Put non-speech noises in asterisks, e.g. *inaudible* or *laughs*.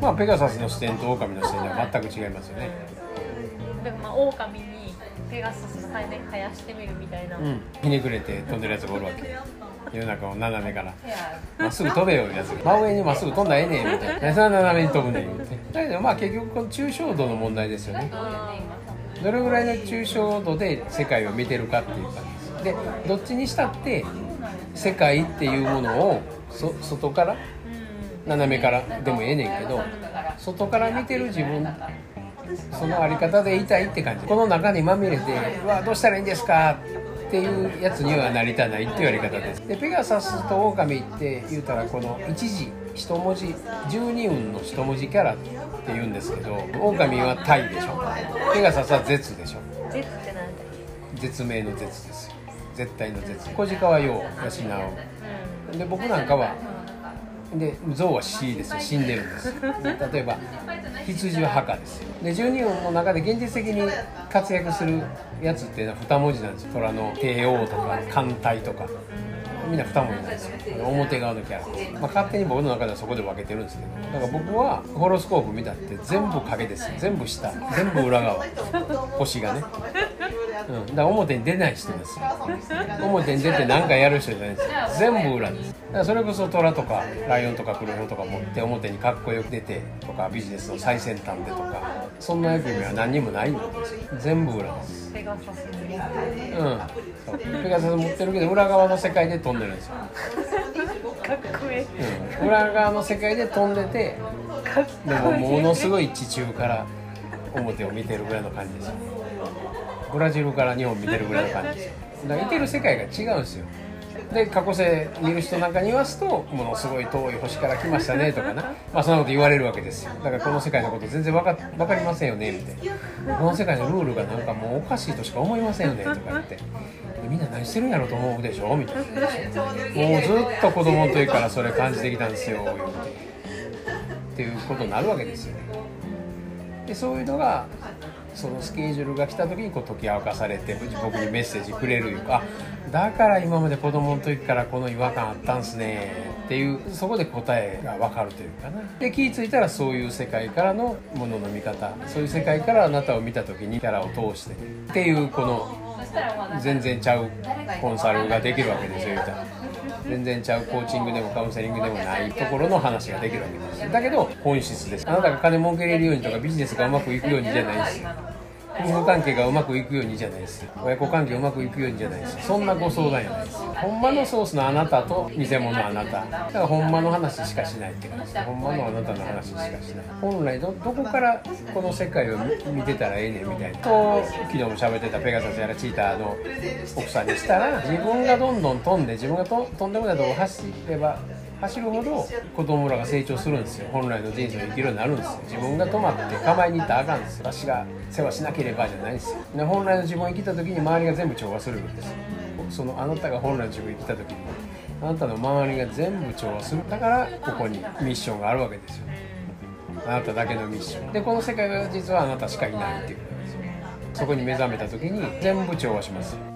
まあペガサスの視点と狼の視点では全く違いますよね。でもまあ狼にペガサスの羽生やしてみるみたいな、うん。ひねくれて飛んでるやつがおるわけ。世の中を斜めから。まっすぐ飛べよやつ。が真上にまっすぐ飛んだらええねんみたいなそれは斜めに飛ぶねん言うて。だけどまあ結局この抽象度の問題ですよね。どれぐらいの抽象度で世界を見てるかっていう感じです。でどっちにしたって世界っていうものをそ外から斜めからでもええねんけど外から見てる自分そのあり方でいたいって感じ。この中にまみれて「うわどうしたらいいんですか?」っていうやつにはなりたないっていうやり方です。でペガサスとオオカミって言うたらこの一字一文字12運の一文字キャラって言うんですけどオオカミはタイでしょ。ペガサスは絶でしょ。絶ってなんだ。っ絶命の絶ですよ。絶対の絶。小鹿は世を養う。で僕なんかはで象は死ですよ。死んでるんです。よ *laughs* 例えば羊は墓ですよ。で12音の中で現実的に活躍するやつっていうのは2文字なんですよ。虎の帝王とか艦隊とか。みんな2文字なんですよ。表側のキャラまあ、勝手に僕の中ではそこで分けてるんですけど。だから僕はホロスコープ見たって全部影ですよ。全部下全部裏側。星がねうん、だから表に出ない人ですよ。表に出て何かやる人じゃないです。よ全部裏です。だからそれこそ虎とかライオンとか黒子とか持って表にかっこよく出てとかビジネスの最先端でとかそんな役目は何にもないんですよ。全部裏です。ペガサスにうん。ペガサス持ってるけど裏側の世界で飛んでるんですよ、かっこいい。うん、裏側の世界で飛んでてでもものすごい地中から表を見てるぐらいの感じですよブラジルから日本見てるぐらいの感じ。ですよだからいてる世界が違うんですよ。で過去世見る人なんかに言わすとものすごい遠い星から来ましたねとかな、*laughs* まあ、そんなこと言われるわけですよ。だからこの世界のこと全然わか分かりませんよねみたいな。この世界のルールがなんかもうおかしいとしか思いませんよねとか言って。でみんな何してるんやろうと思うでしょ？みたいな。もうずっと子供の時からそれ感じてきたんですよっていうことになるわけですよね。でそういうのがそのスケジュールが来た時にこう解き明かされて僕にメッセージくれるいうかだから今まで子供の時からこの違和感あったんすねっていうそこで答えが分かるというかな。で気付いたらそういう世界からのものの見方そういう世界からあなたを見た時にキャラを通してっていうこの全然ちゃうコンサルができるわけですよ言うたら。全然ちゃうコーチングでもカウンセリングでもないところの話ができるわけですだけど本質です。あなたが金儲けれるようにとかビジネスがうまくいくようにじゃないです夫婦関係がうまくいくようにじゃないです。親子関係うまくいくようにじゃないです。そんなご相談やないです。ほんまのソースのあなたと偽物のあなた。だからほんまの話しかしないって感じ。ほんまのあなたの話しかしない。本来どこからこの世界を見てたらええねんみたいな。と昨日も喋ってたペガサスやらチーターの奥さんにしたら自分がどんどん飛んで自分がととんでもないとこ走れば走るほど子供らが成長するんですよ。本来の人生を生きるようになるんですよ。自分が止まって構えに行ったらあかんです。よ私が世話しなければじゃないですよ。で本来の自分を生きた時に周りが全部調和するんですよ。そのあなたが本来の自分を生きた時に。あなたの周りが全部調和する。だからここにミッションがあるわけですよ。あなただけのミッション。でこの世界は実はあなたしかいないっていうことなんですよ。そこに目覚めた時に全部調和します。よ